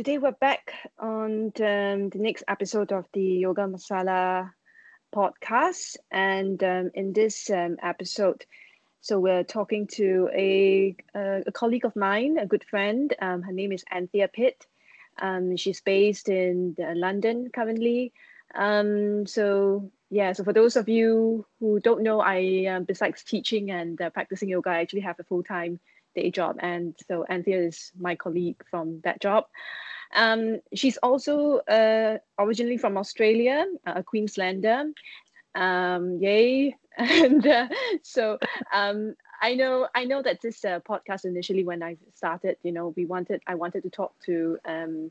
today we're back on um, the next episode of the Yoga Masala podcast. And um, in this um, episode, so we're talking to a, a, colleague of mine, a good friend. Um, her name is Anthea Pitt. Um, she's based in uh, London currently. Um, so yeah, so for those of you who don't know, I besides teaching and uh, practicing yoga, I actually have a full time day job. And so Anthea is my colleague from that job. Um, she's also uh, originally from Australia, a Queenslander. Um, yay! and uh, so um, I know I know that this uh, podcast initially when I started, you know, we wanted I wanted to talk to um,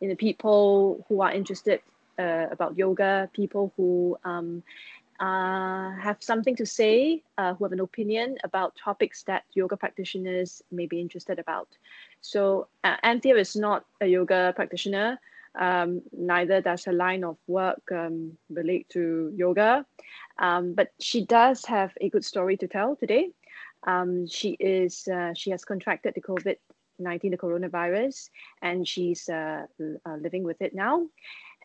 you know people who are interested uh, about yoga, people who um, uh, have something to say, uh, who have an opinion about topics that yoga practitioners may be interested about. So uh, Anthea is not a yoga practitioner, um, neither does her line of work um, relate to yoga, um, but she does have a good story to tell today. Um, she is uh, she has contracted the COVID 19, the coronavirus, and she's uh, living with it now.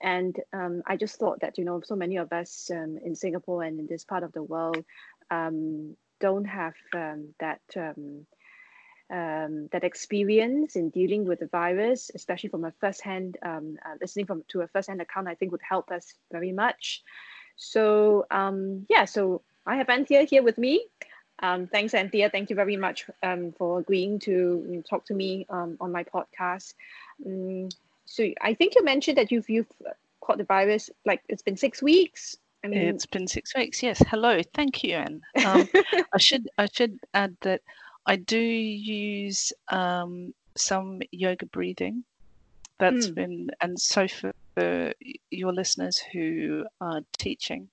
And um, I just thought that, you know, so many of us um, in Singapore and in this part of the world um, don't have um, that. Um, um, that experience in dealing with the virus, especially from a first-hand uh, listening from to a first-hand account, I think would help us very much. So yeah, so I have Anthea here with me. Um, thanks, Anthea. Thank you very much um, for agreeing to talk to me um, on my podcast. So I think you mentioned that you've you've caught the virus like it's been six weeks. I mean, it's been six weeks. Yes. Hello. Thank you, Anne. Um, I should I should add that I do use um, some yoga breathing. That's mm. been and so for your listeners who are teaching,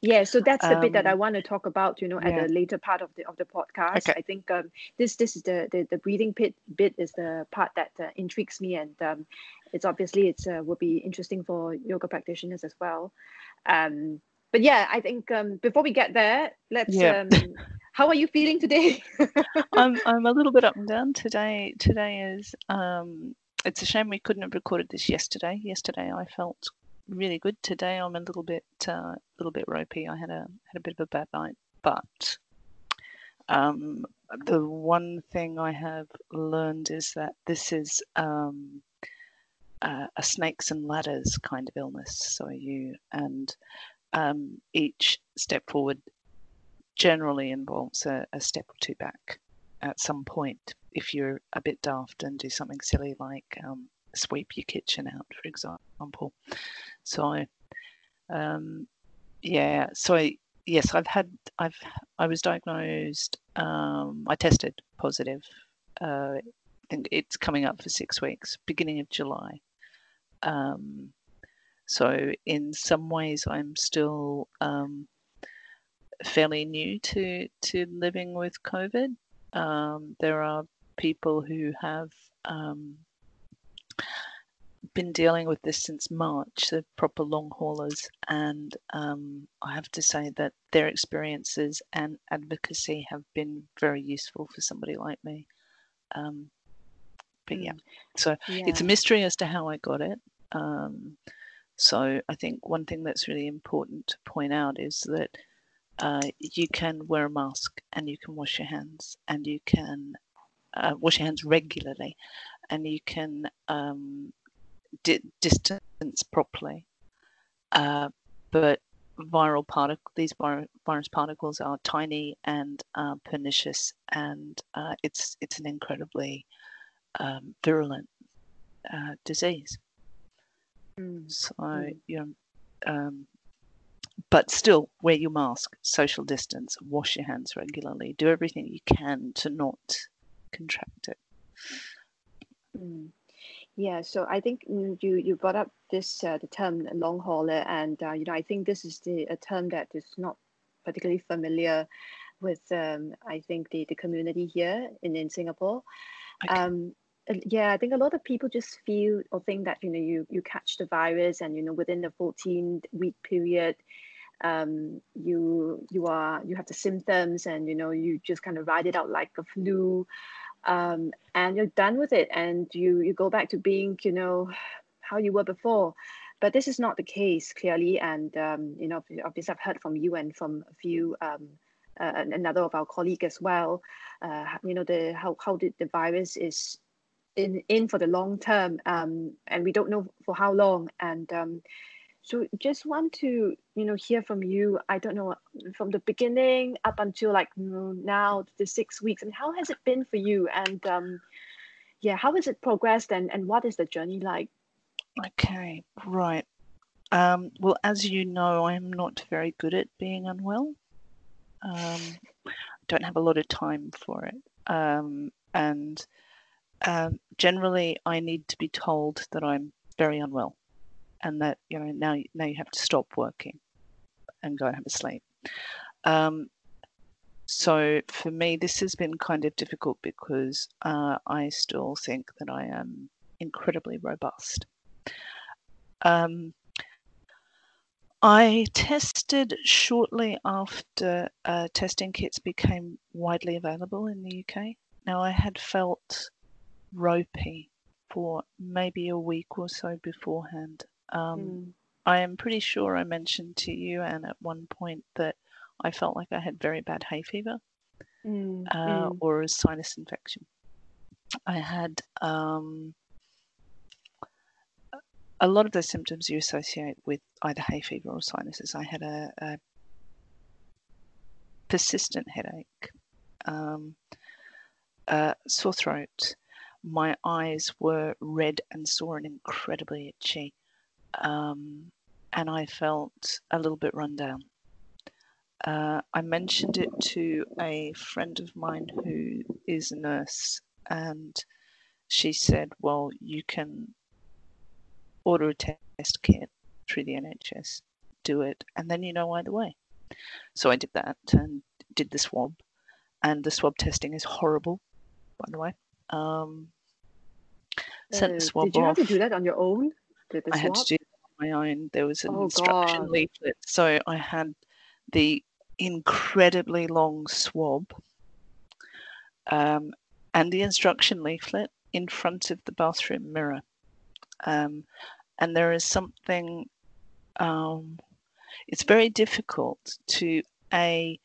yeah, so that's the um, bit that I um, want to talk about, you know, at yeah. the later part of the of the podcast. Okay. I think um, this this is the, the the breathing pit bit is the part that uh, intrigues me, and um, it's obviously it's uh, will be interesting for yoga practitioners as well. Um, but yeah, I think um, before we get there, let's. Yeah. Um, how are you feeling today? I'm I'm a little bit up and down today. Today is um, it's a shame we couldn't have recorded this yesterday. Yesterday I felt really good today. I'm a little bit a uh, little bit ropey. I had a had a bit of a bad night, but um, the one thing I have learned is that this is um, uh, a snakes and ladders kind of illness. So you and um, each step forward generally involves a, a step or two back at some point. If you're a bit daft and do something silly like um, sweep your kitchen out, for example. So, um, yeah. So yes, I've had I've I was diagnosed. Um, I tested positive. Uh, I think it's coming up for six weeks, beginning of July. Um, so in some ways, I'm still um, fairly new to to living with COVID. Um, there are people who have um, been dealing with this since March, the proper long haulers, and um, I have to say that their experiences and advocacy have been very useful for somebody like me. Um, but yeah, mm. so yeah. it's a mystery as to how I got it. Um, so I think one thing that's really important to point out is that uh, you can wear a mask and you can wash your hands and you can uh, wash your hands regularly and you can um, di- distance properly. Uh, but viral particle, these virus particles are tiny and uh, pernicious, and uh, it's it's an incredibly um, virulent uh, disease. Mm. So mm. you know, um, but still wear your mask, social distance, wash your hands regularly, do everything you can to not contract it. Mm. Yeah, so I think mm, you you brought up this uh, the term long hauler, and uh, you know I think this is the a term that is not particularly familiar with um, I think the the community here in in Singapore. Okay. Um, yeah, I think a lot of people just feel or think that you know you you catch the virus and you know within the 14 week period um, you you are you have the symptoms and you know you just kind of ride it out like a flu um, and you're done with it and you you go back to being you know how you were before. But this is not the case clearly and um, you know obviously i've heard from you and from a few um, uh, another of our colleague as well uh, you know the how, how the, the virus is in in for the long term um, and we don't know for how long and um, so just want to you know hear from you. I don't know from the beginning up until like now the six weeks and how has it been for you? And um, yeah how has it progressed and and what is the journey like? Okay right. Um, well as you know i'm not very good at being unwell. Um, don't have a lot of time for it. Um, and um, generally i need to be told that i'm very unwell and that you know now now you have to stop working and go and have a sleep. Um, so for me, this has been kind of difficult because uh, I still think that I am incredibly robust. Um, I tested shortly after uh, testing kits became widely available in the UK. Now, I had felt ropey for maybe a week or so beforehand. Um, mm. I am pretty sure I mentioned to you, Anne, at one point that I felt like I had very bad hay fever mm. Uh, mm. or a sinus infection. I had um, a lot of those symptoms you associate with either hay fever or sinuses. I had a, a persistent headache, um, sore throat. My eyes were red and sore and incredibly itchy um, and I felt a little bit run down. Uh, I mentioned it to a friend of mine who is a nurse, and she said, Well, you can order a test kit through the NHS, do it, and then you know either way. So I did that and did the swab, and the swab testing is horrible, by the way. Um, sent the uh, swab did you off. have to do that on your own? I had to do my own. There was an oh, instruction God. leaflet. So I had the incredibly long swab um, and the instruction leaflet in front of the bathroom mirror. Um, and there is something, um, it's very difficult to A,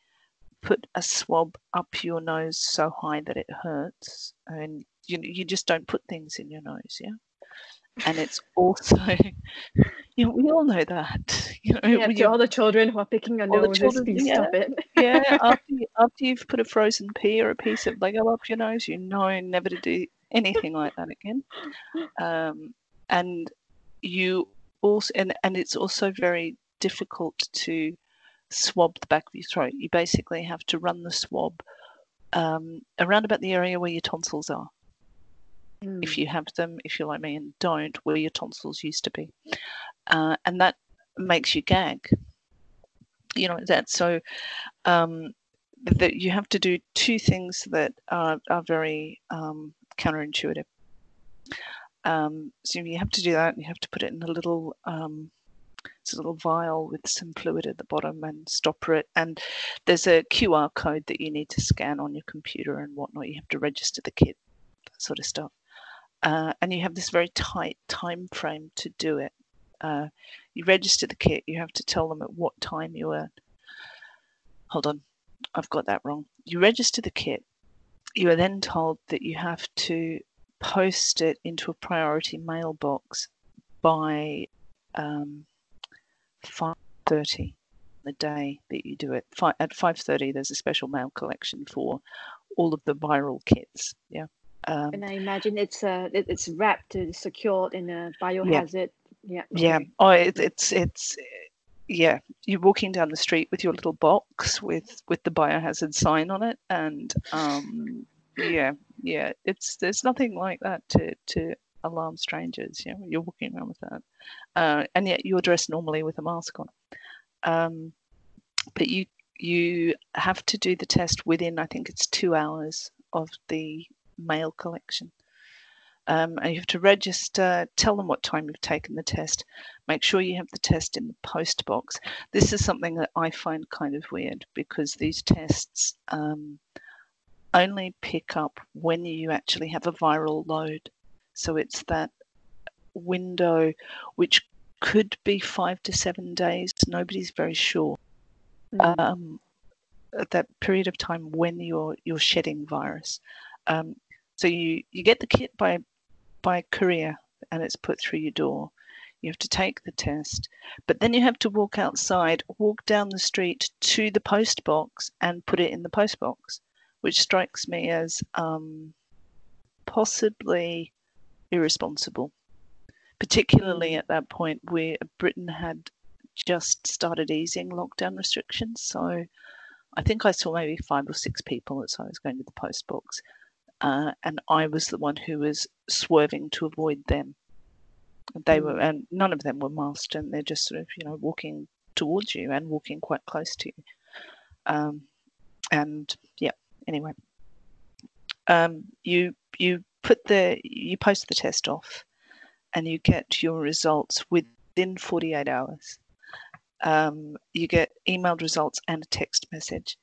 put a swab up your nose so high that it hurts. and you, you just don't put things in your nose, yeah? And it's also you know we all know that you know yeah, to all the children who are picking a nose children, please yeah, stop it. Yeah after, you, after you've put a frozen pea or a piece of lego up your nose you know never to do anything like that again. Um, and you also and, and it's also very difficult to swab the back of your throat. You basically have to run the swab um, around about the area where your tonsils are mm. if you have them, if you're like me and don't, where your tonsils used to be. Uh, and that makes you gag. You know, that so um, that you have to do two things that are, are very um, counterintuitive. Um, so you have to do that. You have to put it in a little um, it's a little vial with some fluid at the bottom and stopper it. And there's a QR code that you need to scan on your computer and whatnot. You have to register the kit, that sort of stuff uh, and you have this very tight time frame to do it. Uh, you register the kit, you have to tell them at what time you are. Hold on, I've got that wrong. You register the kit, you are then told that you have to post it into a priority mailbox by um, 5.30 the day that you do it. at 5.30 there's a special mail collection for all of the viral kits. Yeah. Um, and I imagine it's uh, it, it's wrapped and secured in a biohazard. Yeah. Yeah. yeah. Oh, it, it's it's yeah. You're walking down the street with your little box with with the biohazard sign on it, and um, yeah, yeah. It's there's nothing like that to to alarm strangers. You know, you're walking around with that, uh, and yet you're dressed normally with a mask on. Um, but you you have to do the test within I think it's two hours of the mail collection. Um, and you have to register, tell them what time you've taken the test, make sure you have the test in the post box. This is something that I find kind of weird because these tests um, only pick up when you actually have a viral load. So it's that window which could be five to seven days. Nobody's very sure. Mm. Um, that period of time when you're you're shedding virus. Um, so you you get the kit by by courier and it's put through your door. You have to take the test, but then you have to walk outside, walk down the street to the post box and put it in the post box, which strikes me as um, possibly irresponsible, particularly mm. at that point where Britain had just started easing lockdown restrictions. So I think I saw maybe five or six people as I was going to the post box, uh, and I was the one who was swerving to avoid them. They were, mm. and none of them were masked, and they're just sort of, you know, walking towards you and walking quite close to you. Um, and yeah, anyway, um, you you put the you post the test off, and you get your results within 48 hours. Um, you get emailed results and a text message.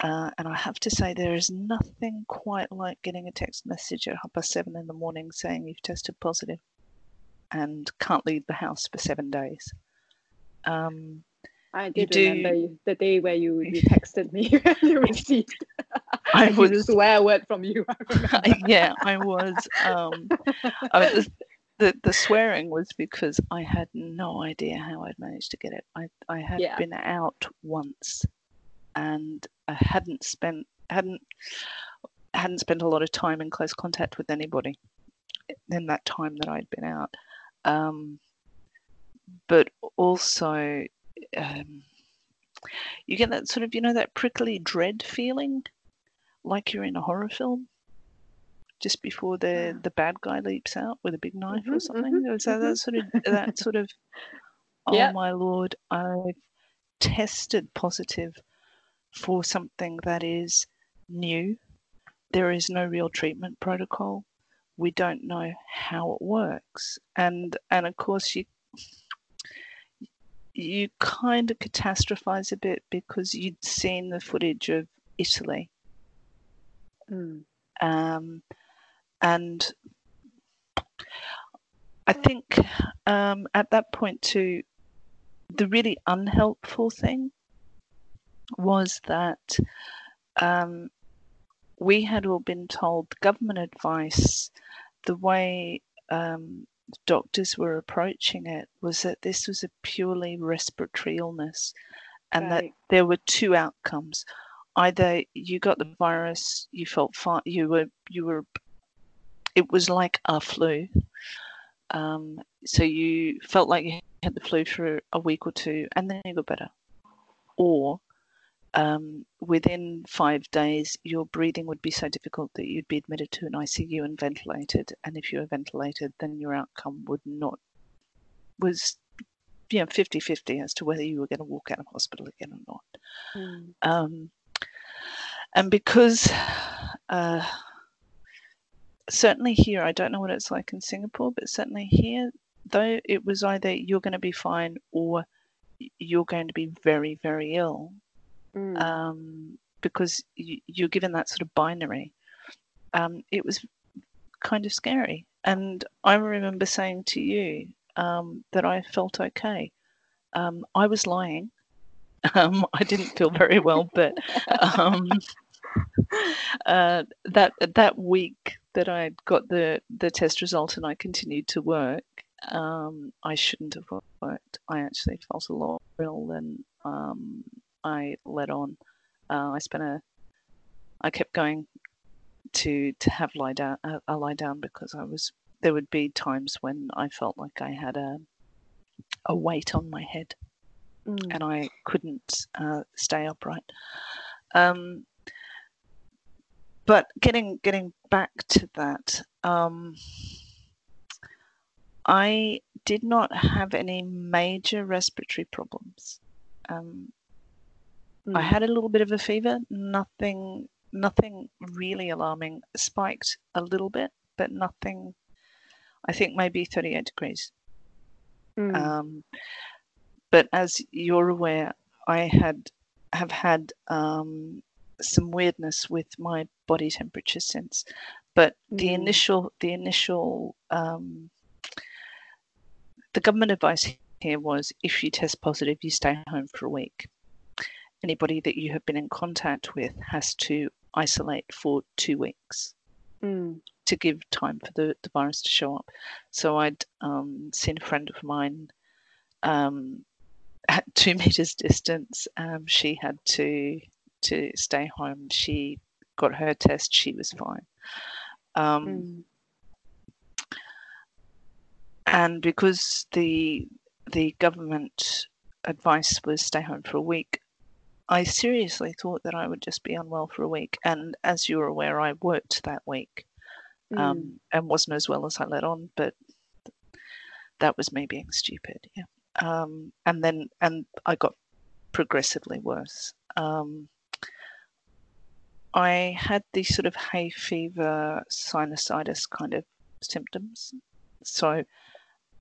Uh, and I have to say, there is nothing quite like getting a text message at half past seven in the morning saying you've tested positive and can't leave the house for seven days. Um, I did do, remember the day where you, you texted me you received. I was a swear word from you. yeah, I was. Um, I was the, the swearing was because I had no idea how I'd managed to get it. I, I had yeah. been out once and I hadn't spent hadn't hadn't spent a lot of time in close contact with anybody in that time that I'd been out. Um, but also, um, you get that sort of, you know, that prickly dread feeling, like you're in a horror film, just before the the bad guy leaps out with a big knife mm-hmm, or something. Mm-hmm, so that sort of that sort of, oh yep. my lord, I've tested positive for something that is new. There is no real treatment protocol. We don't know how it works, and and of course you you kind of catastrophize a bit because you'd seen the footage of Italy. Mm. Um, and I think um, at that point too, the really unhelpful thing was that um, we had all been told government advice, the way um, doctors were approaching it was that this was a purely respiratory illness and right. that there were two outcomes. Either you got the virus, you felt fine, you were you were it was like a flu. Um, so you felt like you had the flu for a week or two and then you got better. Or um, within five days, your breathing would be so difficult that you'd be admitted to an ICU and ventilated. And if you were ventilated, then your outcome would not, was, you know, 50 50 as to whether you were going to walk out of hospital again or not. Mm. Um, and because uh, certainly here, I don't know what it's like in Singapore, but certainly here, though it was either you're going to be fine or you're going to be very, very ill mm. um, because you, are given that sort of binary. Um, it was kind of scary. And I remember saying to you um, that I felt okay. Um, I was lying. Um, I didn't feel very well, but um, uh, that that week that I got the the test result and I continued to work, um, I shouldn't have worked. I actually felt a lot ill and um, I let on. Uh, I spent a, I kept going to to have lie down uh, a lie down because I was there would be times when I felt like I had a a weight on my head mm. and I couldn't uh, stay upright. Um, but getting getting back to that, um, I did not have any major respiratory problems. Um, Mm. I had a little bit of a fever, nothing nothing really alarming. Spiked a little bit, but nothing I think maybe 38 degrees. Mm. Um, but as you're aware, I had have had um, some weirdness with my body temperature since, But the Mm. initial, the initial, um, the government advice here was if you test positive, you stay home for a week. Anybody that you have been in contact with has to isolate for two weeks Mm. to give time for the, the virus to show up. So I'd um, seen a friend of mine um, at two meters distance. Um, she had to to stay home. She got her test. She was fine. Um, Mm. and because the the government advice was stay home for a week, I seriously thought that I would just be unwell for a week. And as you're aware, I worked that week Mm. um, and wasn't as well as I let on, but that was me being stupid. Yeah. Um, and then and I got progressively worse. Um, I had these sort of hay fever, sinusitis kind of symptoms. So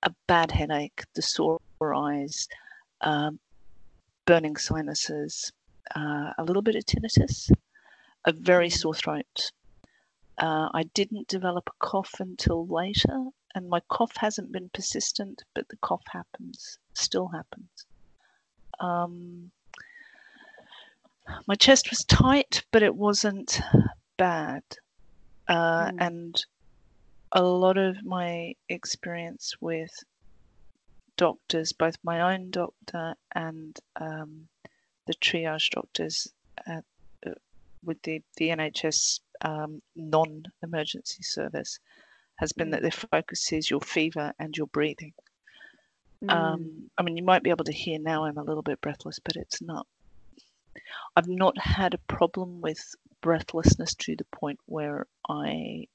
a bad headache, the sore eyes, um, burning sinuses, uh, a little bit of tinnitus, a very Mm. sore throat. Uh, I didn't develop a cough until later, and my cough hasn't been persistent, but the cough happens, still happens. Um, my chest was tight, but it wasn't bad. Uh, Mm. And a lot of my experience with doctors, both my own doctor and um, the triage doctors at, uh, with the, the NHS um, non emergency service, has been Mm. that their focus is your fever and your breathing. Mm. Um, I mean, you might be able to hear now I'm a little bit breathless, but it's not. I've not had a problem with breathlessness to the point where I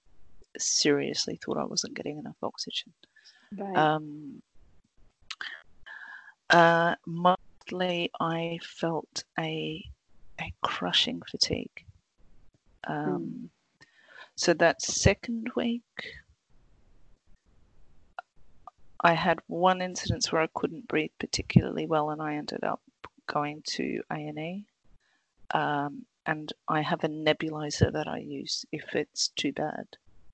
seriously thought I wasn't getting enough oxygen. right. Um, uh, I felt a a crushing fatigue. Um, So that second week, I had one incidence where I couldn't breathe particularly well, and I ended up going to A and E. Um, and I have a nebulizer that I use if it's too bad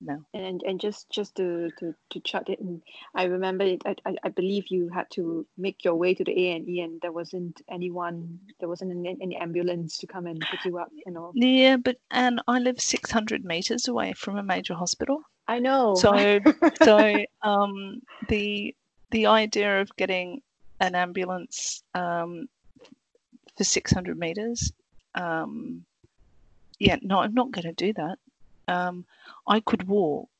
now. and and just just to to to chat it in, I remember it. I, I believe you had to make your way to the A and E, and there wasn't anyone. There wasn't any, any ambulance to come and pick you up. You know. Yeah, but and I live 600 meters away from a major hospital. I know. So, so um, the the idea of getting an ambulance um, for 600 meters, um, yeah, no, I'm not going to do that. Um, I could walk,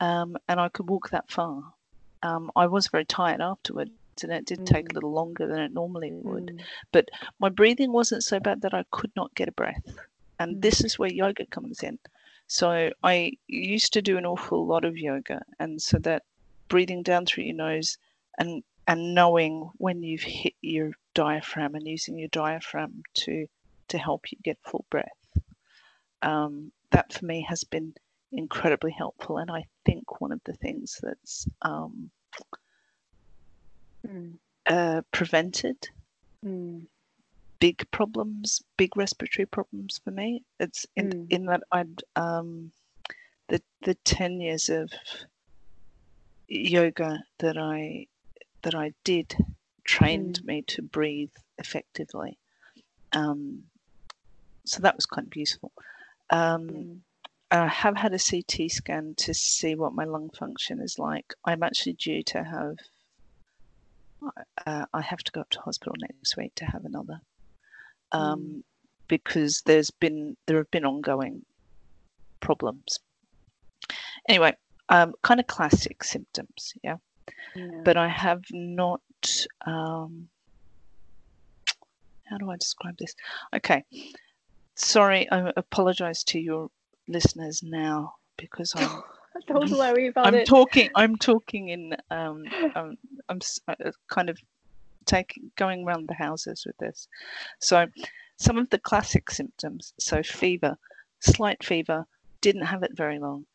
um, and I could walk that far. Um, I was very tired afterwards, and it did take a Mm. little longer than it normally would. Mm, My breathing wasn't so bad that I could not get a breath, and Mm. this is where yoga comes in. So I used to do an awful lot of yoga, and so that breathing down through your nose and and knowing when you've hit your diaphragm and using your diaphragm to to help you get full breath. Um, that for me has been incredibly helpful, and I think one of the things that's um, mm, uh, prevented mm, big problems, big respiratory problems for me. It's in, Mm. in that I'd um, the the ten years of yoga that I that I did trained me to breathe effectively. Um, so that was kind of useful. Um, mm, I have had a CT scan to see what my lung function is like. I'm actually due to have. Uh, I have to go up to hospital next week to have another, um, Mm. because there's been there have been ongoing problems. Anyway, um, kind of classic symptoms, yeah. yeah. But I have not. Um, how do I describe this? Okay, sorry. I apologize to your listeners now because I'm Don't worry about I'm it. talking. I'm talking in. Um, um, I'm s- uh, kind of taking going around the houses with this. So, some of the classic symptoms. So, fever, slight fever. Didn't have it very long.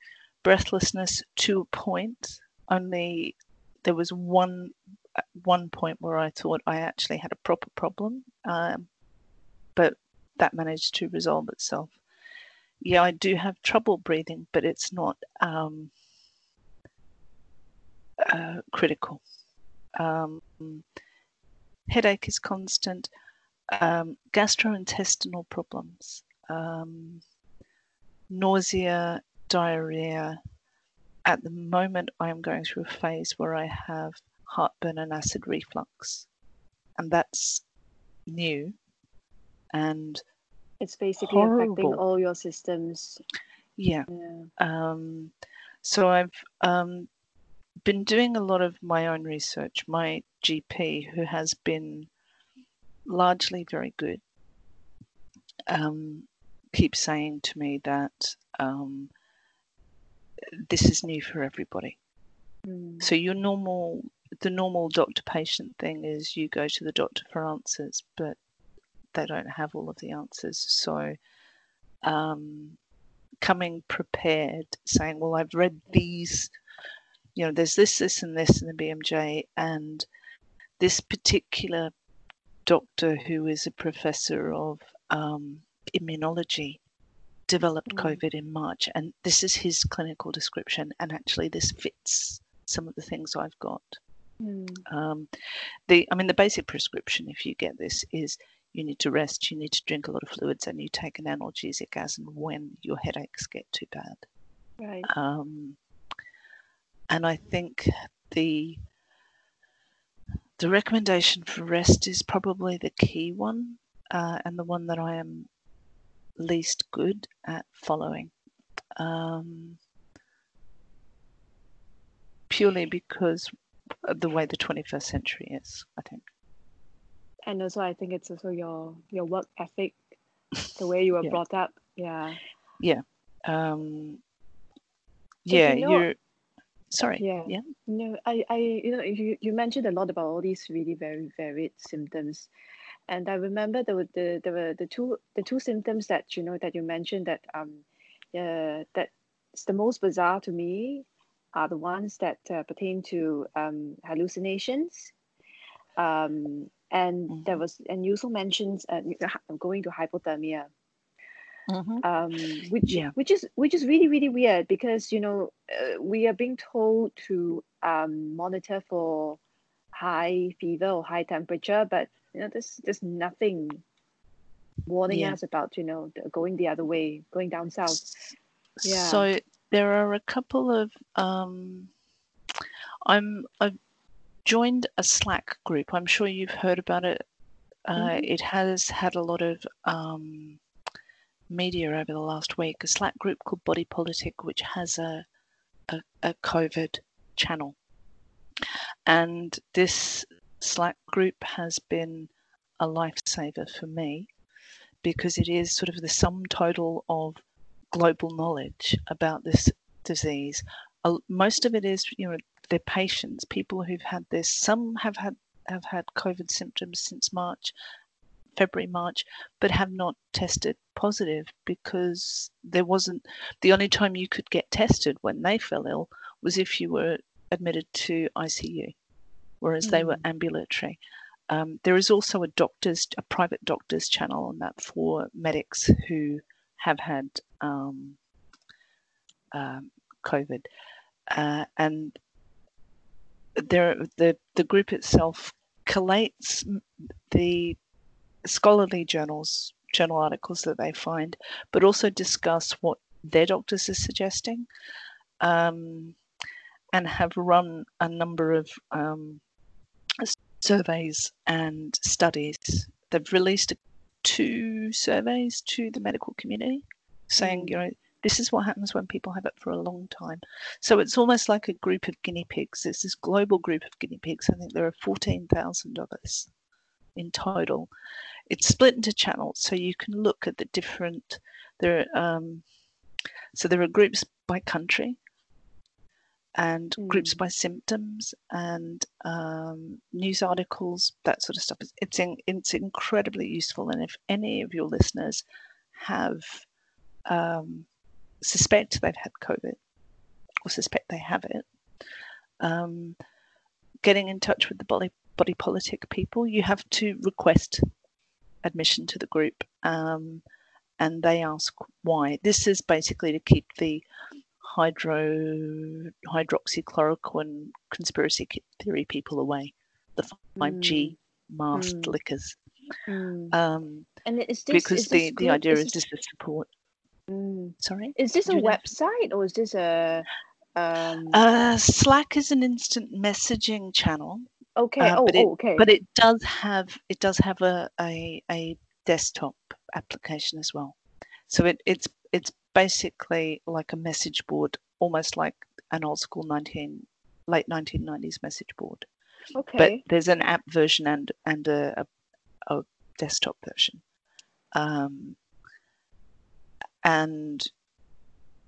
Breathlessness to a point. Only there was one one point where I thought I actually had a proper problem. Um, but that managed to resolve itself. Yeah, I do have trouble breathing, but it's not um, uh, critical. Um, headache is constant. Um, gastrointestinal problems, um, nausea, diarrhea. At the moment, I am going through a phase where I have heartburn and acid reflux, and that's new and it's basically horrible. affecting all your systems. Yeah. yeah. Um, so I've um, been doing a lot of my own research. My GP, who has been largely very good, um, keeps saying to me that um, this is new for everybody. Mm. So your normal, the normal doctor-patient thing is you go to the doctor for answers, but they don't have all of the answers. So um, coming prepared, saying, "Well, I've read these. You know, there's this, this, and this in the BMJ, and this particular doctor who is a professor of um, immunology developed mm. COVID in March, and this is his clinical description, and actually this fits some of the things I've got. Mm. Um, the, I mean, the basic prescription, if you get this, is you need to rest, you need to drink a lot of fluids, and you take an analgesic as and when your headaches get too bad. Right. Um, and I think the the recommendation for rest is probably the key one, uh, and the one that I am least good at following. Um, purely because of the way the 21st century is, I think and also I think it's also your your work ethic, the way you were yeah. brought up. Yeah. Yeah. Um, yeah, you are sorry. Yeah. Yeah. No, I, I, you know, you, you mentioned a lot about all these really very varied symptoms, and I remember there were the there were the two the two symptoms that you know that you mentioned that um, uh, that's the most bizarre to me are the ones that uh, pertain to um, hallucinations um, and mm-hmm. there was and you also mentioned uh, going to hypothermia mm-hmm. um, which yeah. which is which is really really weird because you know uh, we are being told to um, monitor for high fever or high temperature but you know there's there's nothing warning yeah. us about you know going the other way going down south yeah so there are a couple of um, I'm I've joined a Slack group. I'm sure you've heard about it. Uh, mm-hmm. It has had a lot of um, media over the last week. A Slack group called Body Politic, which has a, a, a COVID channel. And this Slack group has been a lifesaver for me because it is sort of the sum total of global knowledge about this disease. Most of it is, you know, their patients, people who've had this. Some have had have had COVID symptoms since March, February, March, but have not tested positive because there wasn't the only time you could get tested when they fell ill was if you were admitted to ICU, whereas mm. they were hmm. ambulatory. Um, there is also a doctor's, a private doctor's channel on that for medics who have had um, um, COVID, uh, and there the the group itself collates the scholarly journals journal articles that they find, but also discuss what their doctors are suggesting, um, and have run a number of um, surveys and studies. They've released two surveys to the medical community, saying, mm. you know, this is what happens when people have it for a long time. So it's almost like a group of guinea pigs. It's this global group of guinea pigs. I think there are 14,000 of us in total. It's split into channels, so you can look at the different. There, um, so there are groups by country, and mm. groups by symptoms, and um, news articles, that sort of stuff. It's in, it's incredibly useful, and if any of your listeners have um, suspect they've had COVID or suspect they have it, um, getting in touch with the body body politic people, you have to request admission to the group, um, and they ask why. This is basically to keep the hydro hydroxychloroquine conspiracy theory people away, the 5G mm. masked mm. lickers. Mm. Um, and is this, because is the, this the idea is, just to support. Mm. Sorry, is this a website or is this a? Um... Uh, Slack is an instant messaging channel. Okay. Uh, oh, but it, oh, okay. But it does have it does have a, a, a desktop application as well. So it, it's it's basically like a message board, almost like an old school 19 late 1990s message board. Okay. But there's an app version and and a, a, a desktop version, um, and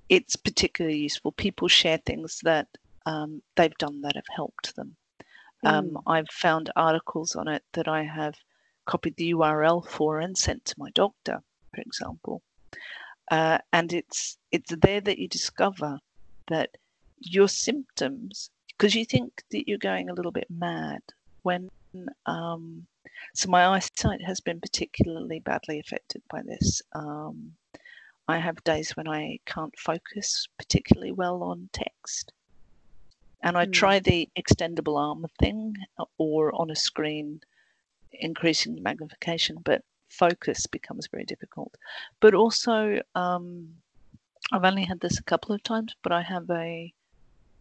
it's particularly useful. People share things that um, they've done that have helped them. Um, mm. I've found articles on it that I have copied the URL for and sent to my doctor, for example. Uh, and it's it's there that you discover that your symptoms, because you think that you're going a little bit mad when. Um, so my eyesight has been particularly badly affected by this. Um, I have days when I can't focus particularly well on text. And I mm. try the extendable arm thing or on a screen increasing the magnification, but focus becomes very difficult. But also, um, I've only had this a couple of times, but I have a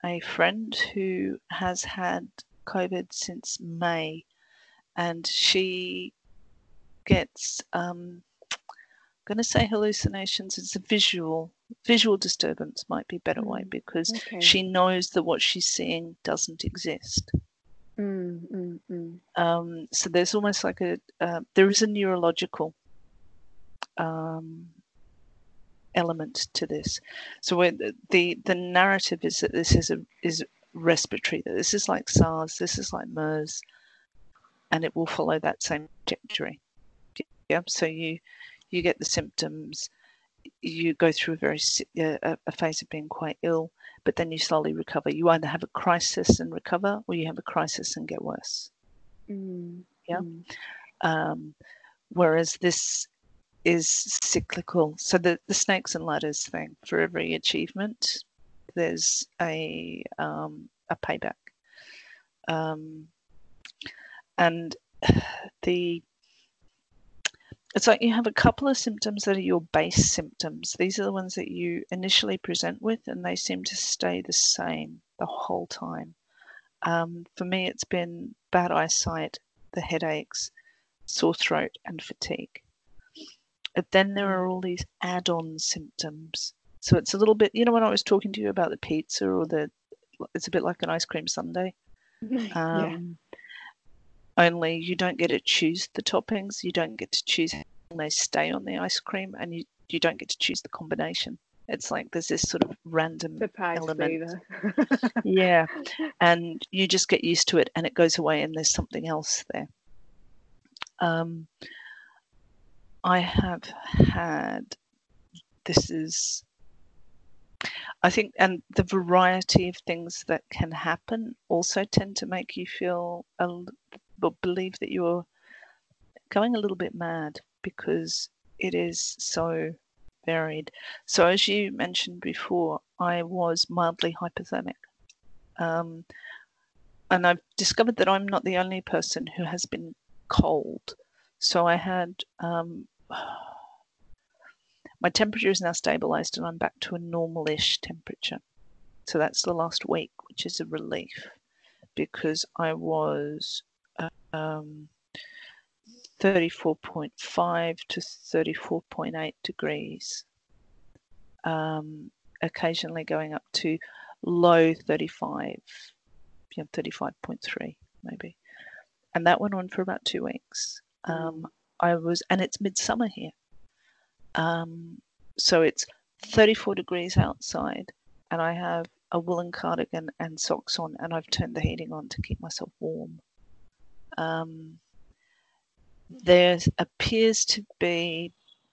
a friend who has had COVID since May, and she gets um, going to say hallucinations. It's a visual visual disturbance might be a better mm. way because okay. she knows that what she's seeing doesn't exist. Mm, mm, mm. Um, so there's almost like a uh, there is a neurological um, element to this. So the the narrative is that this is a is respiratory. That this is like SARS. This is like MERS, and it will follow that same trajectory. Yeah. So you you get the symptoms you go through a very a, a phase of being quite ill, but then you slowly recover. You either have a crisis and recover, or you have a crisis and get worse. Mm. Yeah. Mm. Um, whereas this is cyclical. So the the snakes and ladders thing. For every achievement, there's a um, a payback. Um, and the it's like you have a couple of symptoms that are your base symptoms. These are the ones that you initially present with, and they seem to stay the same the whole time. Um, for me, it's been bad eyesight, the headaches, sore throat, and fatigue. But then there are all these add on symptoms. So it's a little bit, you know, when I was talking to you about the pizza or the, it's a bit like an ice cream sundae. Um, only you don't get to choose the toppings, you don't get to choose how they stay on the ice cream, and you, you don't get to choose the combination. It's like there's this sort of random Surprise element. yeah. And you just get used to it and it goes away and there's something else there. Um, I have had this is I think, and the variety of things that can happen also tend to make you feel a, believe that you're going a little bit mad because it is so varied. So, as you mentioned before, I was mildly hypothermic. Um, and I've discovered that I'm not the only person who has been cold. So, I had um, my temperature is now stabilized and I'm back to a normal ish temperature. So, that's the last week, which is a relief because I was um, 34.5 to 34.8 degrees, um, occasionally going up to low 35, yeah, 35.3 maybe. And that went on for about two weeks. Um, I was, and it's midsummer here. Um, so it's 34 degrees outside, and I have a woolen cardigan and socks on, and I've turned the heating on to keep myself warm um, there appears to be,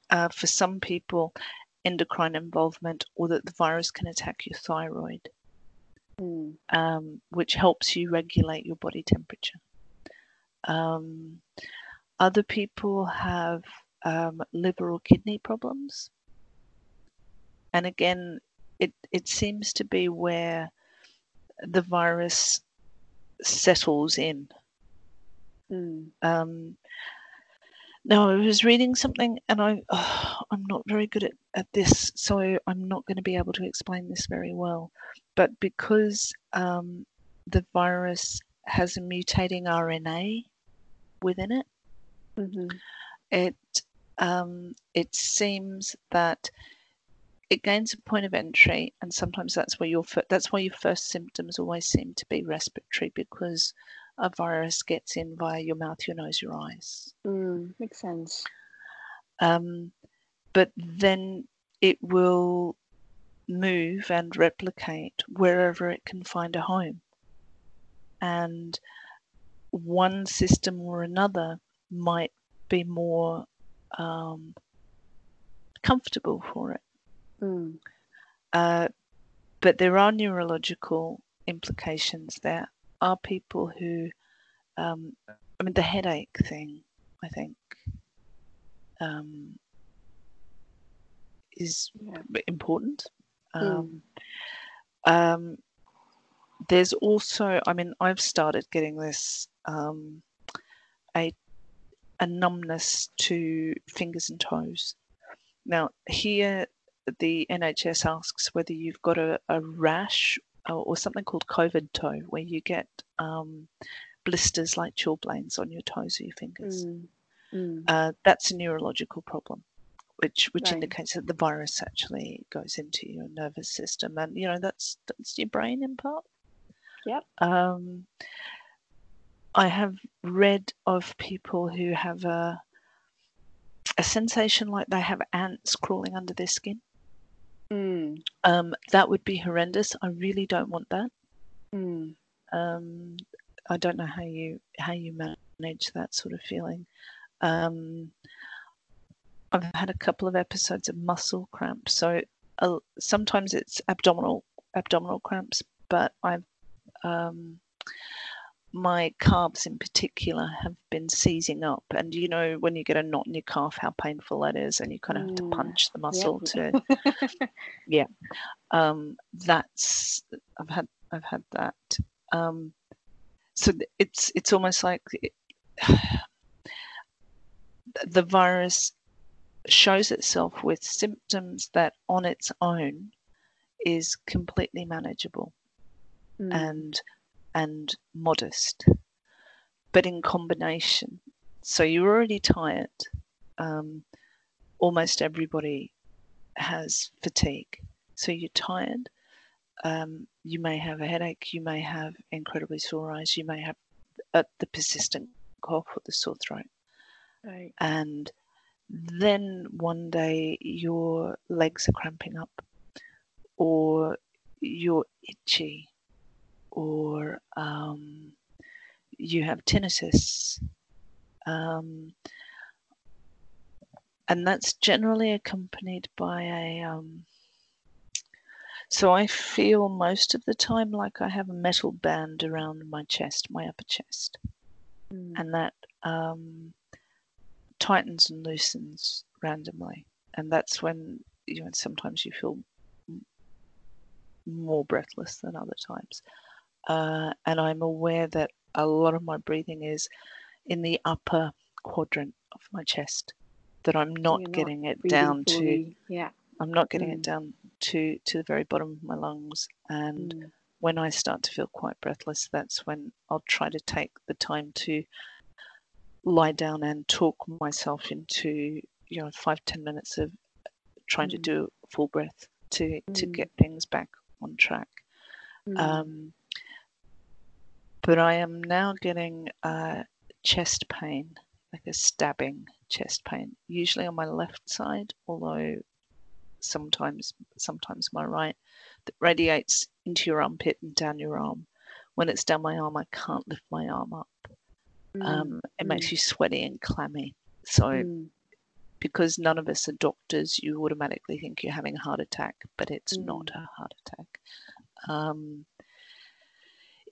uh, for some people, endocrine involvement or that the virus can attack your thyroid, mm. um, which helps you regulate your body temperature. Um, other people have um, liver or kidney problems. And again, it, it seems to be where the virus settles in. Mm. Um, now, I was reading something, and I, oh, I'm not very good at, at this, so I'm not going to be able to explain this very well. But because um, the virus has a mutating RNA within it, hmm it um, it seems that it gains a point of entry, and sometimes that's where your that's why your first symptoms always seem to be respiratory because a virus gets in via your mouth, your nose, your eyes. Mm. Makes sense. Um, but then it will move and replicate wherever it can find a home. And one system or another might be more um, comfortable for it. Mm. Uh, but there are neurological implications. There are people who, um, I mean, the headache thing, I think, um, is important. Mm. Um, um, there's also, I mean, I've started getting this um, a a numbness to fingers and toes. Now here, the NHS asks whether you've got a, a rash or, something called COVID toe, where you get um, blisters like chilblains on your toes or your fingers. Mm. Mm. Uh, that's a neurological problem, which which Right. indicates that the virus actually goes into your nervous system, and you know that's that's your brain in part. Yep. Um, I have read of people who have a a sensation like they have ants crawling under their skin. Mm. Um, that would be horrendous. I really don't want that. Mm. Um, I don't know how you how you manage that sort of feeling. Um, I've had a couple of episodes of muscle cramps, so uh, sometimes it's abdominal abdominal cramps, but I've um, my calves in particular have been seizing up, and you know when you get a knot in your calf, how painful that is, and you kind of have to Mm. punch the muscle Yep. to yeah, um, that's I've had I've had that. Um, so it's it's almost like it, the virus shows itself with symptoms that on its own is completely manageable Mm. and and modest, but in combination. So you're already tired. Um, almost everybody has fatigue. So you're tired. Um, you may have a headache. You may have incredibly sore eyes. You may have uh, the persistent cough or the sore throat. Right. And then one day your legs are cramping up, or you're itchy, or um, you have tinnitus. Um, and that's generally accompanied by a. Um, so I feel most of the time like I have a metal band around my chest, my upper chest, Mm. and that um, tightens and loosens randomly. And that's when you know sometimes you feel more breathless than other times. Uh, and I'm aware that a lot of my breathing is in the upper quadrant of my chest. That I'm not not getting it down to. Yeah. I'm not getting Mm. it down to to the very bottom of my lungs. And Mm. when I start to feel quite breathless, that's when I'll try to take the time to lie down and talk myself into you know five ten minutes of trying to Mm. do full breath to to Mm. get things back on track. Mm. Um, but I am now getting uh, chest pain, like a stabbing chest pain, usually on my left side, although sometimes sometimes my right, that radiates into your armpit and down your arm. When it's down my arm, I can't lift my arm up. Mm. Um, it makes Mm. you sweaty and clammy. So Mm. because none of us are doctors, you automatically think you're having a heart attack, but it's not Mm. a heart attack. Um,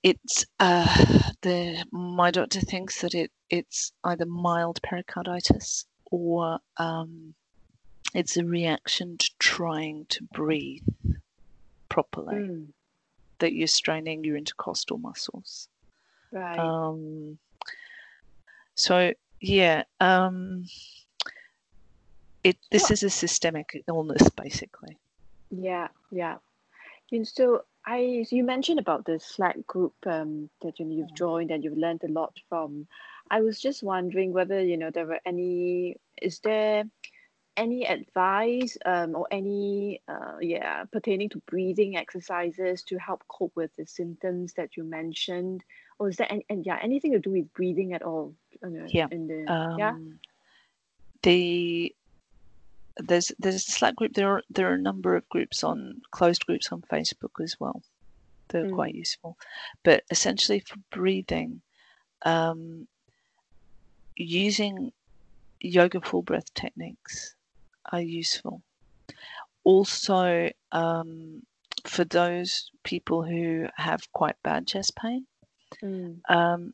it's uh, the my doctor thinks that it it's either mild pericarditis or um, it's a reaction to trying to breathe properly Mm. that you're straining your intercostal muscles. Right. Um, so yeah, um, it this is a systemic illness basically. Yeah, yeah. And so I, you mentioned about the Slack group um, that you, you've joined and you've learned a lot from. I was just wondering whether you know there were any. Is there any advice um, or any uh, yeah pertaining to breathing exercises to help cope with the symptoms that you mentioned, or is there any, and yeah anything to do with breathing at all? uh, Yeah. In the Um, yeah. The there's there's a Slack group. There are there are a number of groups on closed groups on Facebook as well. They're Mm. quite useful, but essentially for breathing, um, using yoga full breath techniques are useful. Also, um, for those people who have quite bad chest pain, Mm. um,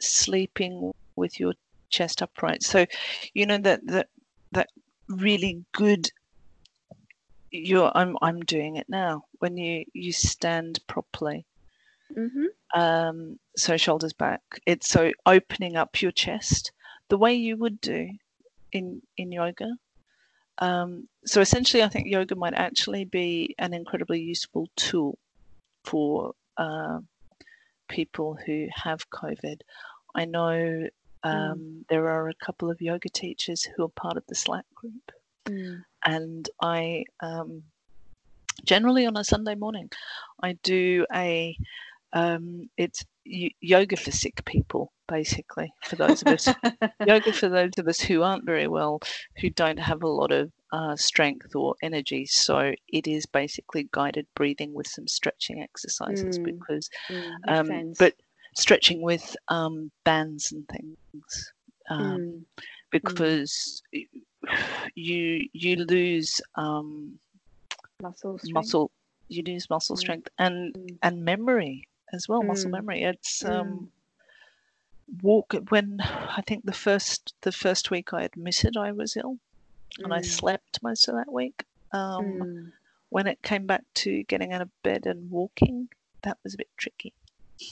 sleeping with your chest upright. So, you know that that that really good. You're I'm I'm doing it now. When you you stand properly, Mm-hmm. um, so shoulders back. It's so opening up your chest the way you would do in in yoga. Um, so essentially, I think yoga might actually be an incredibly useful tool for uh, people who have COVID. I know um, there are a couple of yoga teachers who are part of the Slack group, Mm. and I um, generally on a Sunday morning I do a um, it's y- yoga for sick people basically for those of us yoga for those of us who aren't very well who don't have a lot of uh, strength or energy so it is basically guided breathing with some stretching exercises Mm. because Mm. Um, sense. but stretching with um, bands and things um, Mm. because you you lose um, muscle strength. muscle you lose muscle Mm. strength and Mm. and memory as well muscle Mm. memory it's Mm. um walk when i think the first the first week i admitted i was ill and i Mm. slept most of that week um Mm. when it came back to getting out of bed and walking that was a bit tricky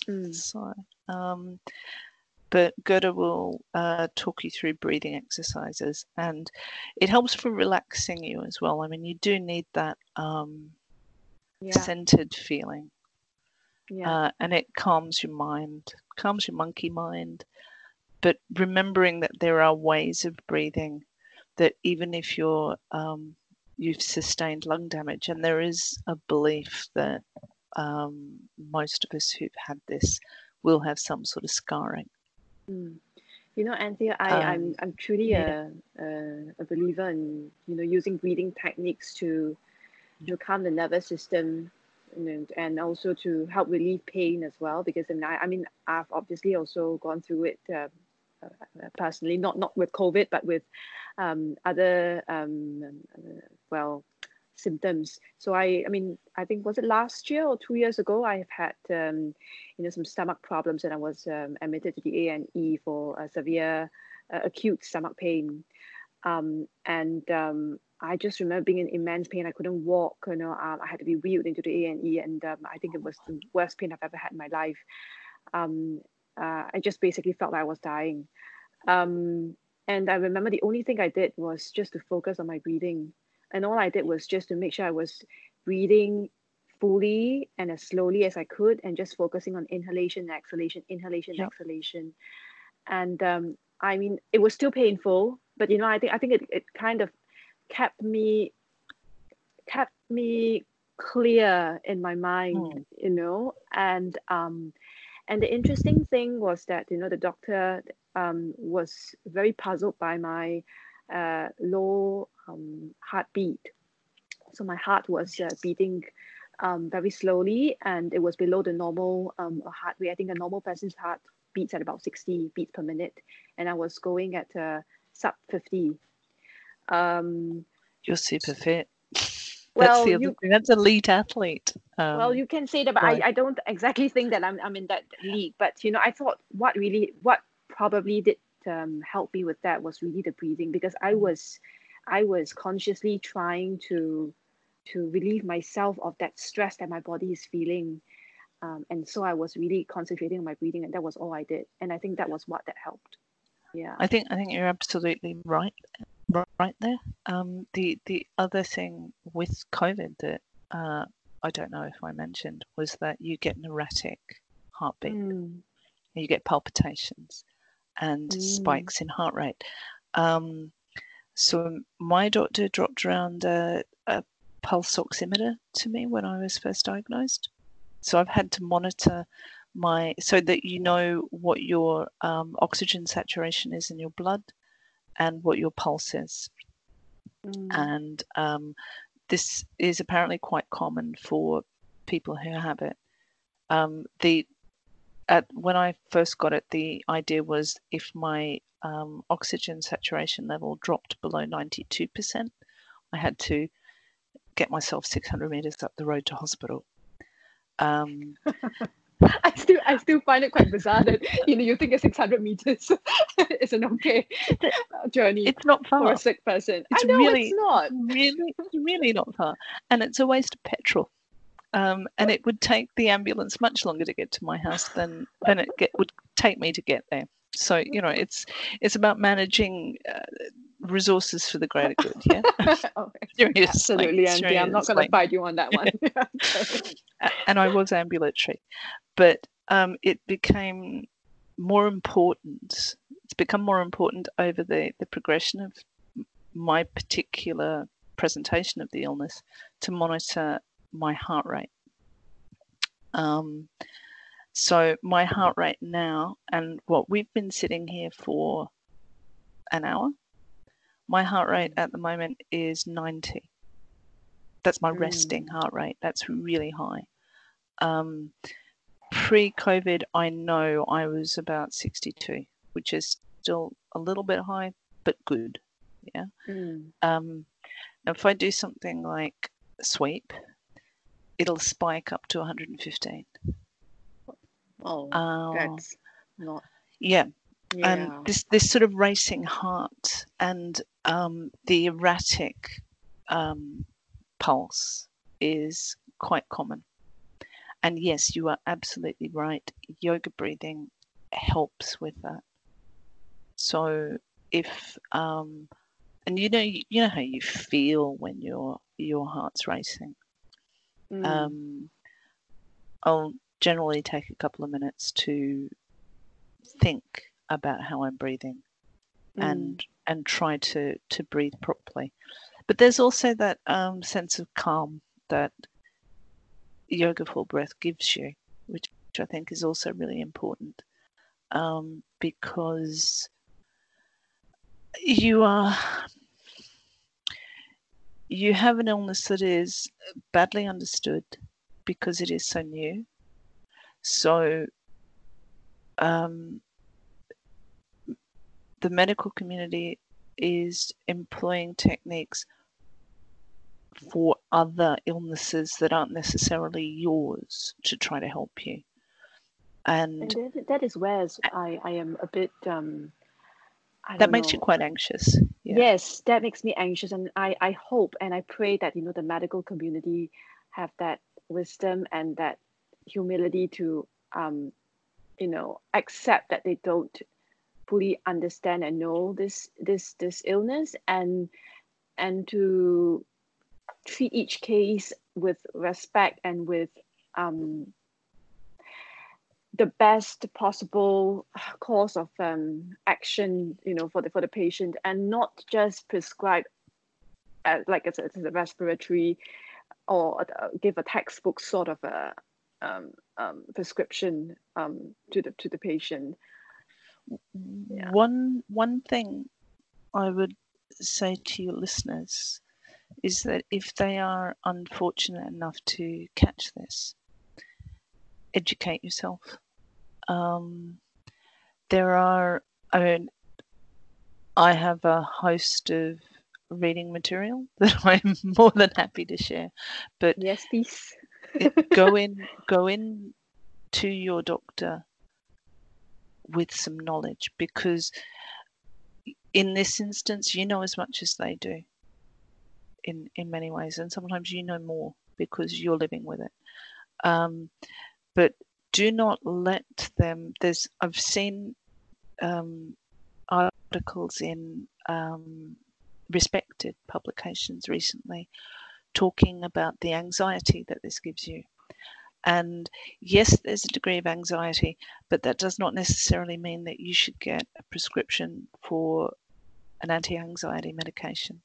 Mm. so um but Gerda will uh, talk you through breathing exercises, and it helps for relaxing you as well. I mean, you do need that um, Yeah. centered feeling, Yeah. uh, and it calms your mind, calms your monkey mind. But remembering that there are ways of breathing that even if you're um, you've sustained lung damage, and there is a belief that um, most of us who've had this will have some sort of scarring. Mm. You know, Anthea, I, I'm Um, I'm truly yeah. a, a a believer in you know using breathing techniques to to calm the nervous system, know, and also to help relieve pain as well. Because I mean, I, I mean, I've obviously also gone through it uh, uh, personally, not not with COVID, but with um, other um, uh, well symptoms. So I, I mean, I think was it last year or two years ago? I have had, um, you know, some stomach problems, and I was um, admitted to the A and E for a severe uh, acute stomach pain. Um, and um, I just remember being in immense pain. I couldn't walk. You know, um, I had to be wheeled into the A and E, and um, I think it was the worst pain I've ever had in my life. Um, uh, I just basically felt like I was dying. Um, and I remember the only thing I did was just to focus on my breathing. And all I did was just to make sure I was breathing fully and as slowly as I could and just focusing on inhalation and exhalation, inhalation, Yep. exhalation. And um, I mean, it was still painful, but you know, I think I think it, it kind of kept me kept me clear in my mind, Mm. you know, and um and the interesting thing was that you know the doctor um, was very puzzled by my uh, low um, heartbeat. So my heart was uh, beating um, very slowly, and it was below the normal um, heart rate. I think a normal person's heart beats at about 60 beats per minute, and I was going at uh, sub 50. Um, You're super fit. Well, That's the other you- thing. That's elite athlete. Um, well, you can say that, but right. I, I don't exactly think that I'm, I'm in that league. But you know, I thought what really what probably did um, help me with that was really the breathing because I mm. was I was consciously trying to to relieve myself of that stress that my body is feeling. Um, and so I was really concentrating on my breathing, and that was all I did. And I think that was what that helped. Yeah. I think I think you're absolutely right, right there. Um, the the other thing with COVID that uh, I don't know if I mentioned was that you get an erratic heartbeat, mm. you get palpitations, and mm. spikes in heart rate. Um, so my doctor dropped around a, a pulse oximeter to me when I was first diagnosed. So I've had to monitor my so that you know what your um, oxygen saturation is in your blood and what your pulse is. Mm. And um, this is apparently quite common for people who have it. Um, the at when I first got it, the idea was if my um, oxygen saturation level dropped below 92%, I had to get myself 600 meters up the road to hospital. Um, I still I still find it quite bizarre that you know you think a 600 meters is an okay journey. It's not far for a sick person. It's I know really, it's not. Really, really not far, and it's a waste of petrol. Um, and it would take the ambulance much longer to get to my house than than it get, would take me to get there. So you know, it's it's about managing uh, resources for the greater good. Yeah, oh, absolutely, Andy. I'm not going to fight you on that one. and I was ambulatory, but um, it became more important. It's become more important over the the progression of my particular presentation of the illness to monitor my heart rate. Um, so my heart rate now, and what we've been sitting here for an hour, my heart rate at the moment is 90. That's my mm. resting heart rate. That's really high. Um, Pre COVID, I know I was about 62, which is still a little bit high, but good. Yeah. Mm. Um, if I do something like sweep, it'll spike up to 115. Oh, uh, that's not. Yeah. yeah. And this this sort of racing heart and um, the erratic um, pulse is quite common. And yes, you are absolutely right. Yoga breathing helps with that. So if um, and you know you know how you feel when your your heart's racing. Mm. Um, I'll generally take a couple of minutes to think about how I'm breathing mm. and and try to to breathe properly. But there's also that um, sense of calm that yoga full breath gives you, which, which I think is also really important um, because you are you have an illness that is badly understood because it is so new so, um, the medical community is employing techniques for other illnesses that aren't necessarily yours to try to help you. And, and that, is where I, I am a bit. Um, that makes know. you quite anxious. Yes, that makes me anxious, and I, I hope and I pray that you know the medical community have that wisdom and that humility to um, you know accept that they don't fully understand and know this this this illness and and to treat each case with respect and with um, the best possible course of um, action you know for the for the patient and not just prescribe uh, like it's a, it's a respiratory or uh, give a textbook sort of a um, um, prescription um, to the to the patient. Yeah. One one thing I would say to your listeners is that if they are unfortunate enough to catch this, educate yourself. Um, there are, I mean, I have a host of reading material that I'm more than happy to share. But yes, please go in go in to your doctor with some knowledge because in this instance you know as much as they do in in many ways and sometimes you know more because you're living with it um, but do not let them there's i've seen um, articles in um, respected publications recently talking about the anxiety that this gives you and yes, there's a degree of anxiety, but that does not necessarily mean that you should get a prescription for an anti anxiety medication.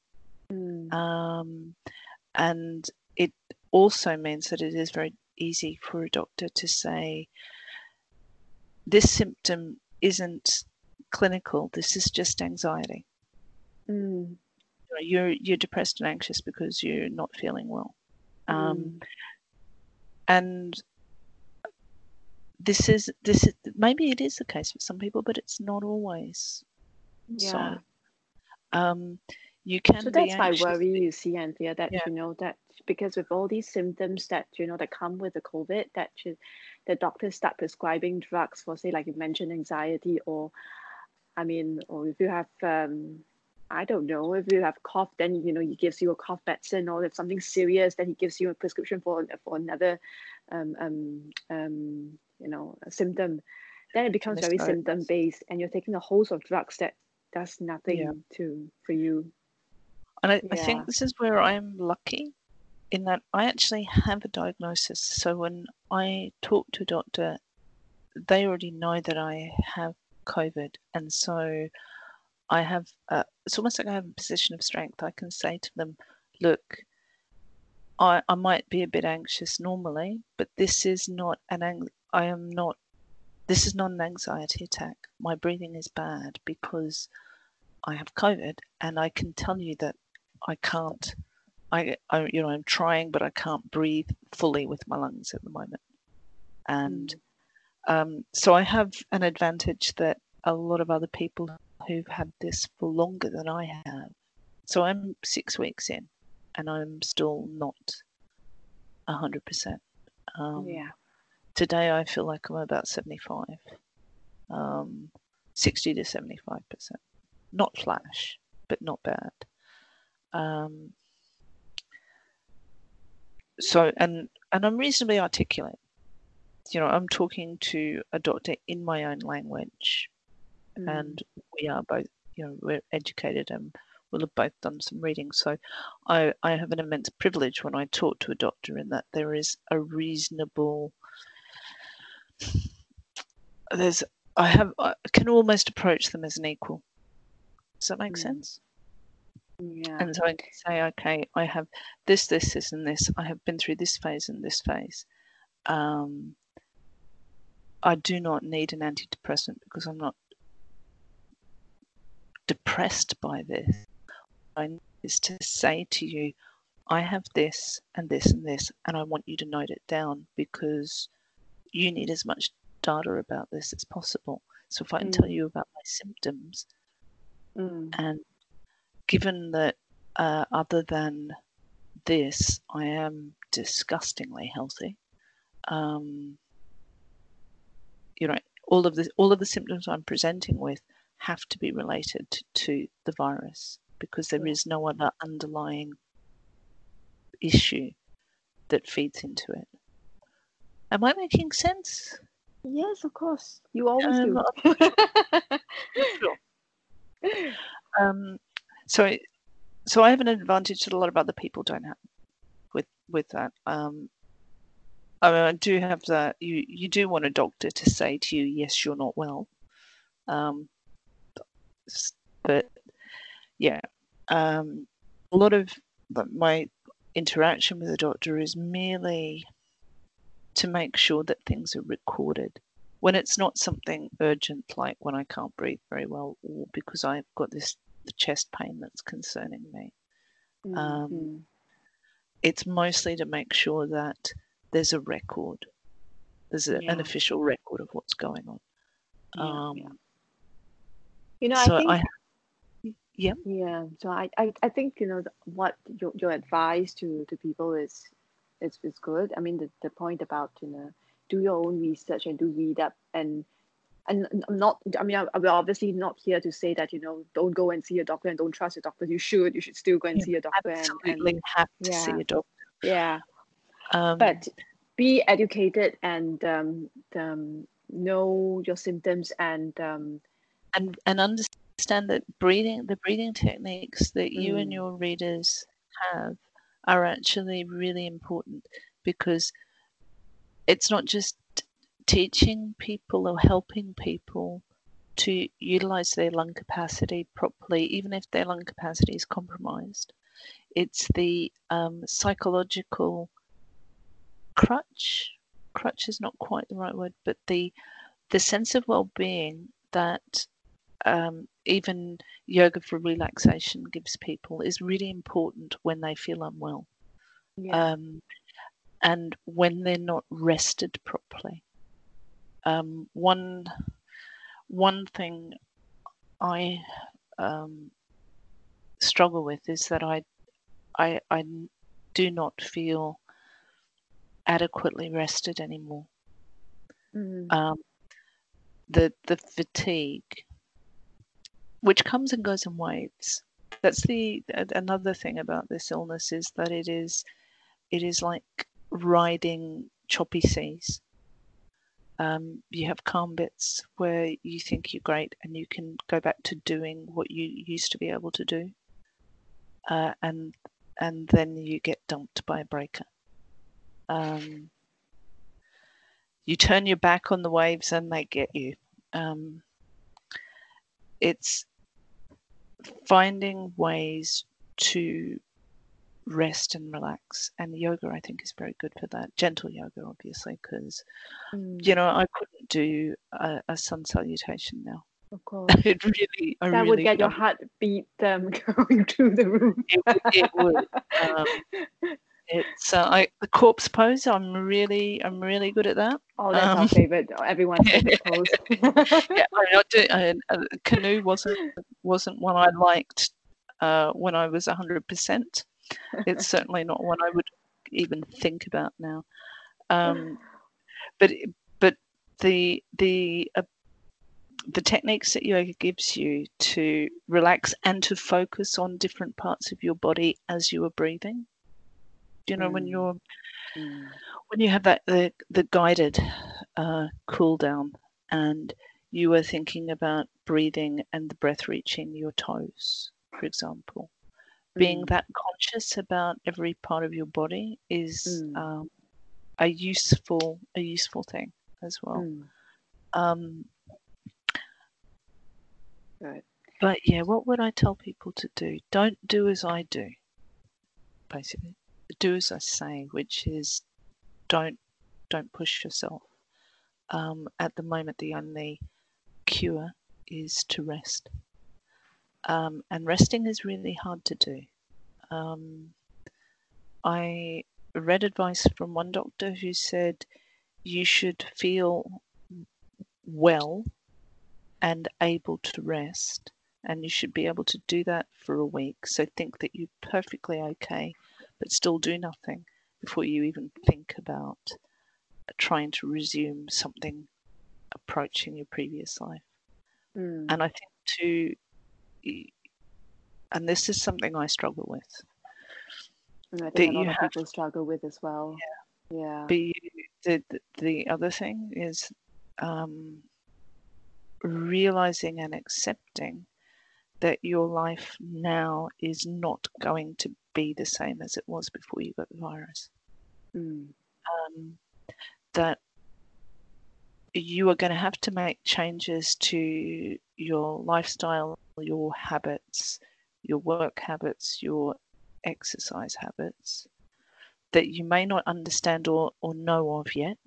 Mm. Um, and it also means that it is very easy for a doctor to say, this symptom isn't clinical, this is just anxiety. Mm. You're, you're depressed and anxious because you're not feeling well. Um, mm and this is this is maybe it is the case for some people, but it's not always. Yeah. So, um, you can. So that's my worry. You see, Anthea, that yeah. you know that because with all these symptoms that you know that come with the COVID, that you, the doctors start prescribing drugs for, say, like you mentioned, anxiety, or, I mean, or if you have um, I don't know if you have cough, then you know he gives you a cough medicine, or if something serious, then he gives you a prescription for for another, um, um, um, you know, symptom. Then it becomes very symptom based, and you're taking a host of drugs that does nothing yeah. to for you. And I, yeah. I think this is where I'm lucky, in that I actually have a diagnosis. So when I talk to a doctor, they already know that I have COVID, and so I have, uh, it's almost like I have a position of strength. I can say to them, look, I, I might be a bit anxious normally, but this is not an, ang- I am not, this is not an anxiety attack. My breathing is bad because I have COVID and I can tell you that I can't, I, I you know, I'm trying, but I can't breathe fully with my lungs at the moment. And mm. um, so I have an advantage that a lot of other people who've had this for longer than I have. So I'm six weeks in and I'm still not 100%. Um, yeah. Today I feel like I'm about 75, um, 60 to 75%. Not flash, but not bad. Um, so, and, and I'm reasonably articulate. You know, I'm talking to a doctor in my own language mm. and we are both, you know, we're educated and we'll have both done some reading. So I, I have an immense privilege when I talk to a doctor in that there is a reasonable, there's, I have, I can almost approach them as an equal. Does that make mm. sense? Yeah. And so I can say, okay, I have this, this, this, and this. I have been through this phase and this phase. Um, I do not need an antidepressant because I'm not depressed by this. I is to say to you, I have this and this and this, and I want you to note it down because you need as much data about this as possible. So if I can mm. tell you about my symptoms, mm. and given that uh, other than this, I am disgustingly healthy. Um, you know, all of the all of the symptoms I'm presenting with have to be related to the virus because there is no other underlying issue that feeds into it. Am I making sense? Yes, of course. You always um, do. sure. Um, so, so I have an advantage that a lot of other people don't have with with that. Um, I, mean, I do have that. You you do want a doctor to say to you, yes, you're not well. Um, but yeah, um, a lot of my interaction with the doctor is merely to make sure that things are recorded when it's not something urgent like when I can't breathe very well or because I've got this the chest pain that's concerning me. Um, mm-hmm. Um, it's mostly to make sure that there's a record, there's a, yeah. an official record of what's going on. Yeah, um, yeah. You know, so I think. I, yeah. Yeah. So I, I, I think you know what your, your advice to, to people is is is good. I mean the, the point about you know do your own research and do read up and and I'm not. I mean, I'm we're obviously not here to say that you know don't go and see a doctor and don't trust a doctor. You should. You should still go and Yeah, see a doctor. And, Absolutely and have to see a doctor. yeah, Um, but be educated and um, um, know your symptoms and um, and and understand that breathing the breathing techniques that you and Mm. your readers have are actually really important because it's not just teaching people or helping people to utilize their lung capacity properly even if their lung capacity is compromised. It's the um, psychological crutch. Crutch is not quite the right word but the the sense of well-being that um, even yoga for relaxation gives people is really important when they feel unwell. Yeah, um, and when they're not rested properly. Um, one one thing I um, struggle with is that I I do not feel adequately rested anymore. mm, Um, the the fatigue, which comes and goes in waves. That's the another thing about this illness is that it is it is like riding choppy seas. Um, you have calm bits where you think you're great and you can go back to doing what you used to be able to do, uh, and and then you get dumped by a breaker. Um, you turn your back on the waves and they get you. Um, it's finding ways to rest and relax and yoga i think is very good for that gentle yoga obviously because mm, you know i couldn't do a, a sun salutation now of course. it really I that really would get your heartbeat um, going through the roof. it, would- it would um, it's uh, I, the corpse pose i'm really i'm really good at that Oh, that's our Um, favorite. Everyone's favorite pose. yeah, I, I do, I, uh, canoe wasn't wasn't one I liked uh, when I was hundred percent. It's certainly not one I would even think about now. Um, but but the the uh, the techniques that yoga gives you to relax and to focus on different parts of your body as you are breathing. You know when Mm. you're Mm, when you have that the, the guided uh, cool down and you are thinking about breathing and the breath reaching your toes for example being mm, that conscious about every part of your body is Mm. um, a useful a useful thing as well mm. um, Good. but yeah what would i tell people to do don't do as i do basically do as i say which is don't don't push yourself um, at the moment the only cure is to rest um, and resting is really hard to do. Um, i read advice from one doctor who said you should feel well and able to rest and you should be able to do that for a week. So think that you're perfectly okay but still do nothing before you even think about trying to resume something approaching your previous life. Mm. and i think to and this is something i struggle with And I that a lot of have- people struggle with as well. Yeah. But you, the, the the other thing is um, realizing and accepting that your life now is not going to be the same as it was before you got the virus. Mm. Um, that you are going to have to make changes to your lifestyle, your habits, your work habits, your exercise habits that you may not understand or, or know of yet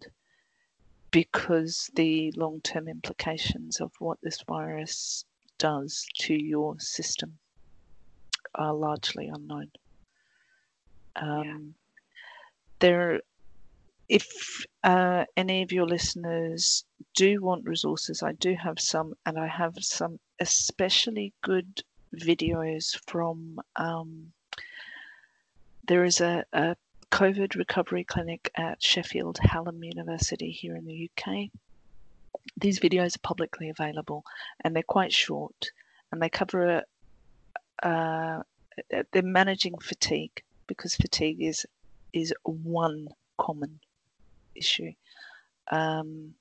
because the long term implications of what this virus does to your system are largely unknown. Um, There, if uh, any of your listeners do want resources, I do have some, and I have some especially good videos from. Um, there is a, a COVID recovery clinic at Sheffield Hallam University here in the UK. these videos are publicly available and they're quite short and they cover a, uh, they're managing fatigue because fatigue is is one common issue um,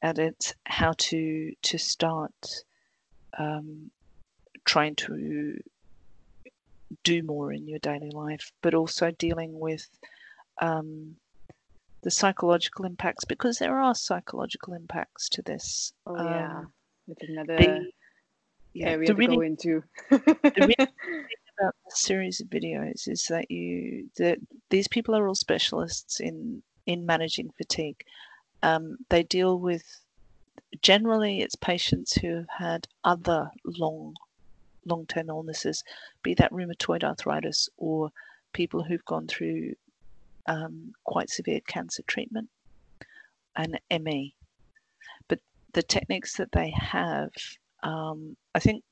and it's how to to start um, trying to do more in your daily life but also dealing with um, the psychological impacts because there are psychological impacts to this. Oh yeah, Um, it's another the, yeah, area to really go into. about the series of videos is that you that these people are all specialists in in managing fatigue. Um, they deal with generally it's patients who have had other long long term illnesses, be that rheumatoid arthritis or people who've gone through um, quite severe cancer treatment and ME. But the techniques that they have, um, I think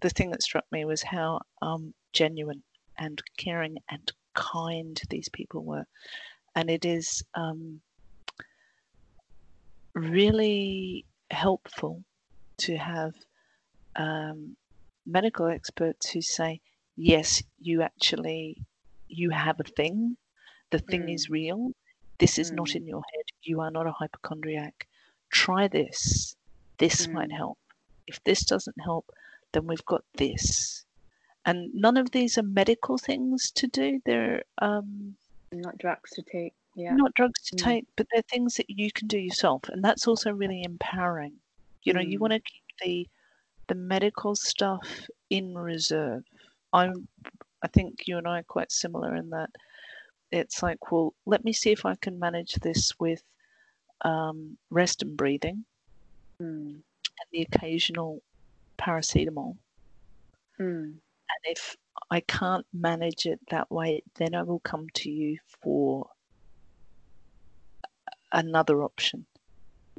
the thing that struck me was how um, genuine and caring and kind these people were. And it is um, really helpful to have um, medical experts who say, yes, you actually you have a thing. The thing Mm. is real. This is not Mm. in your head. You are not a hypochondriac. Try this. This might Mm. help. If this doesn't help, then we've got this. And none of these are medical things to do. They're um, Not drugs to take. Yeah. not drugs to Mm. take, but they're things that you can do yourself, and that's also really empowering. You know, you Mm. want to keep the the medical stuff in reserve. I'm, I think you and I are quite similar in that it's like, well, let me see if I can manage this with um, rest and breathing Mm. and the occasional paracetamol. Mm. And if I can't manage it that way, then I will come to you for another option.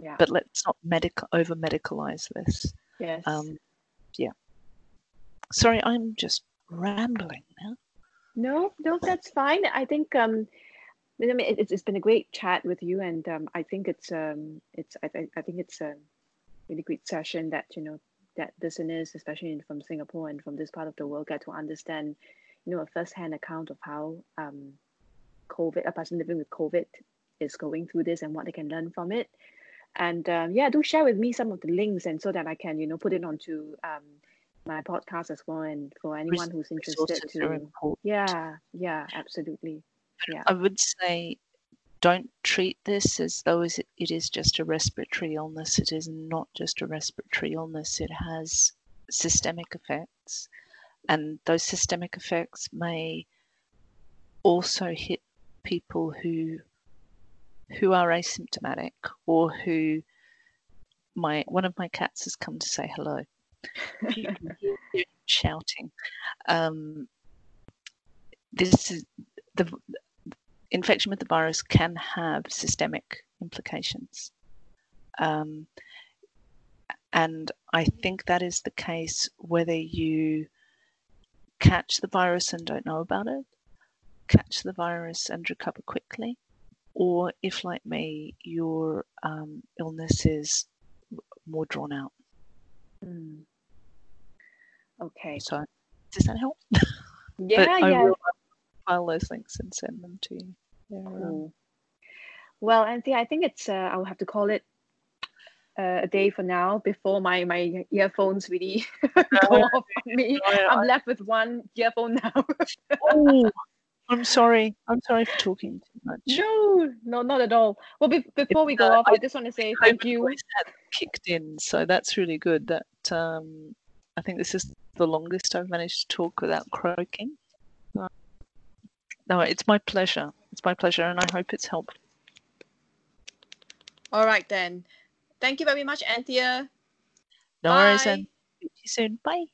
Yeah. But let's not medical over medicalize this. yes. Um, yeah. Sorry, I'm just rambling now. No, no, that's fine. I think um, I mean, it, it's it's been a great chat with you, and um, I think it's um, it's I, I I think it's a really great session that you know that listeners, especially from Singapore and from this part of the world, get to understand, you know, a first-hand account of how um, COVID, a person living with COVID, is going through this and what they can learn from it. And um, yeah, do share with me some of the links, and so that I can you know put it onto um, my podcast as well, and for anyone who's interested to yeah, yeah, absolutely. Yeah. I would say don't treat this as though it it is just a respiratory illness. It is not just a respiratory illness. It has systemic effects, and those systemic effects may also hit people who who are asymptomatic or who my one of my cats has come to say hello. You can hear shouting, um, this is the infection with the virus can have systemic implications. Um, and I think that is the case whether you catch the virus and don't know about it, catch the virus and recover quickly, or if, like me, your um, illness is more drawn out. Mm. Okay. So, does that help? Yeah, but I yeah. will file those links and send them to you. Cool. Well, Anthea, I think it's uh, I'll have to call it uh, a day for now before my my earphones really go off on me. I- I'm left with one earphone now. oh, I'm sorry. I'm sorry for talking too much. no, no, not at all. Well, be- before we go uh, off, I just want to say thank you. kicked in, so that's really good. That um, I think this is the longest I've managed to talk without croaking. Uh, No, it's my pleasure. It's my pleasure, and I hope it's helped. All right then. Thank you very much, Anthea. No worries, Bye. and see you soon. Bye.